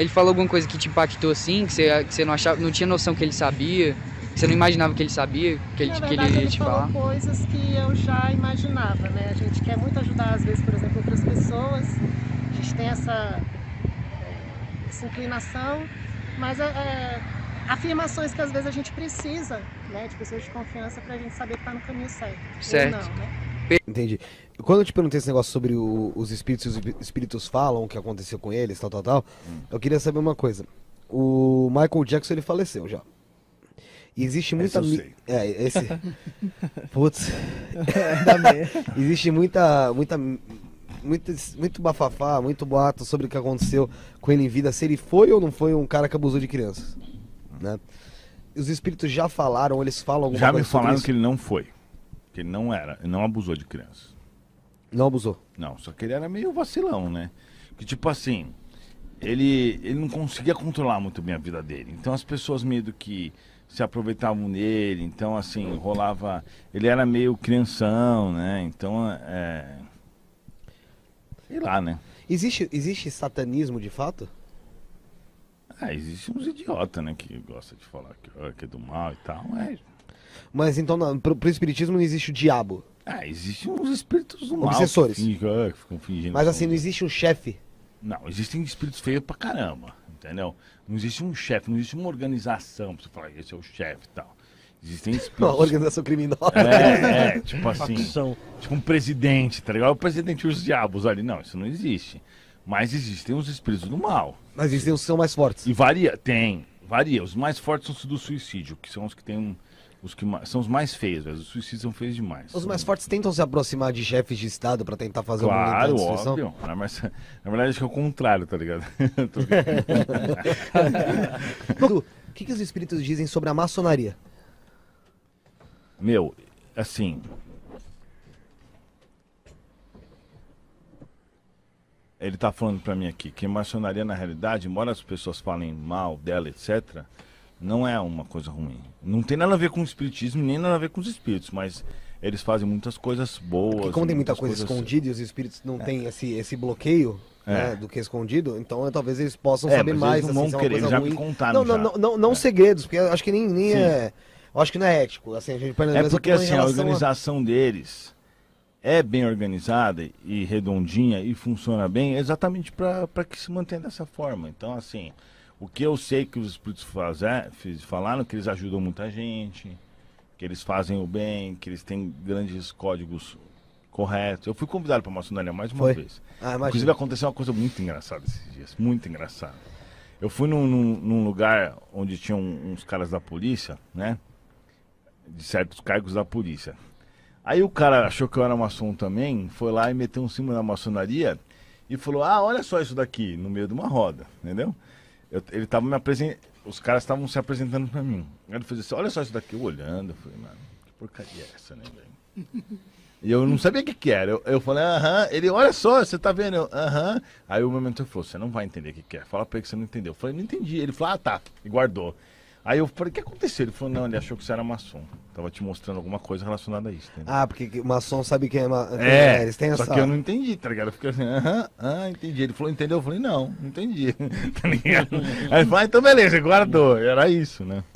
Ele falou alguma coisa que te impactou assim, que você, que você não, achava, não tinha noção que ele sabia, que você não imaginava que ele sabia, que ele, Na que verdade, ele ia ele te falou falar? coisas que eu já imaginava, né? A gente quer muito ajudar, às vezes, por exemplo, outras pessoas. A gente tem essa, eh, essa inclinação, mas é, é, afirmações que às vezes a gente precisa, né? De pessoas de confiança para a gente saber que está no caminho certo. Certo. Ou não, né? Entendi. Quando eu te perguntei esse negócio sobre o- os espíritos, os espíritos falam, o que aconteceu com eles, tal, tal, tal, eu queria saber uma coisa. O Michael Jackson, ele faleceu já. E existe muita... eu mi- sei. É, esse... Putz. Existe muita, muita, muito, muito bafafá, muito boato sobre o que aconteceu com ele em vida, se ele foi ou não foi um cara que abusou de crianças, né? Os espíritos já falaram, eles falam alguma Já me coisa sobre falaram isso? que ele não foi. Que ele não era, ele não abusou de crianças. Não abusou. Não, só que ele era meio vacilão, né? Que tipo assim, ele, ele não conseguia controlar muito bem a vida dele. Então as pessoas meio do que se aproveitavam dele, então assim, rolava. Ele era meio crianção, né? Então é. Sei lá, né? Existe, existe satanismo de fato? Ah, existe uns idiotas, né? Que gosta de falar que, que é do mal e tal. Mas, Mas então, pro, pro espiritismo não existe o diabo. ah, existem uns espíritos do mal. que Obsessores. fingem- ah, que ficam fingindo. Mas assim, não existe um chefe. Não, existem espíritos feios pra caramba, entendeu? Não existe um chefe, não existe uma organização pra você falar que esse é o chefe e tal. Existem Uma espíritos. organização criminosa. É, é, tipo assim, Facção. tipo um presidente, tá ligado? O presidente e os diabos ali. Não, isso não existe. Mas existem os espíritos do mal. Mas existem os que são mais fortes. E varia, tem, varia. Os mais fortes são os do suicídio, que são os que tem um. Os que são os mais feios, velho. Os suicídios são feios demais. Os mais fortes tentam se aproximar de chefes de Estado pra tentar fazer uma Claro, destruição. óbvio. Ah, Mas, na verdade, acho que é o contrário, tá ligado? O que, que os espíritos dizem sobre a maçonaria? Meu, assim. Ele tá falando pra mim aqui que maçonaria, na realidade, embora as pessoas falem mal dela, etc., não é uma coisa ruim. Não tem nada a ver com o espiritismo, nem nada a ver com os espíritos, mas eles fazem muitas coisas boas. Porque como tem muita coisa coisas- escondida e os espíritos não têm esse, esse bloqueio É. né, do que é escondido, então eh, talvez eles possam É, saber mais. eles não assim, é vão uma querer, já me ruim. contaram Não, não, não, não, não É. segredos, porque acho que nem, nem é. Eu acho que não é ético. Assim, a gente, É porque assim, a organização deles é bem organizada e redondinha e funciona bem exatamente para que se mantenha dessa forma. Então, assim, o que eu sei que os espíritos fazer, falaram que eles ajudam muita gente, que eles fazem o bem, que eles têm grandes códigos corretos. Eu fui convidado para a maçonaria mais uma Foi? vez. Ah, Inclusive aconteceu uma coisa muito engraçada esses dias, muito engraçada. Eu fui num, num- num lugar onde tinham uns caras da polícia, né? De certos cargos da polícia. Aí o cara achou que eu era maçom também, foi lá e meteu um símbolo na maçonaria e falou: Ah, olha só isso daqui, no meio de uma roda, entendeu? Eu- ele tava me apresentando, os caras estavam se apresentando pra mim. Aí ele fez assim: Olha só isso daqui, eu olhando, eu falei: Mano, que porcaria é essa, né, velho? E eu não sabia o que, que era. Eu, eu falei, aham. Ele, olha só, você tá vendo? Aham. Aí o meu mentor falou, você não vai entender o que, que é. Fala pra ele que você não entendeu. Eu falei, não entendi. Ele falou, ah, tá. E guardou. Aí eu falei, o que aconteceu? Ele falou, não, ele achou que você era maçom. Tava te mostrando alguma coisa relacionada a isso, entendeu? Ah, porque o maçon sabe quem é. Ma... É, eles têm só essa. que eu não entendi, tá ligado? Eu fiquei assim, aham, ah, entendi. Ele falou, entendeu? Eu falei, não, não entendi. tá ligado? Aí ele falou, ah, então beleza, guardou. Era isso, né?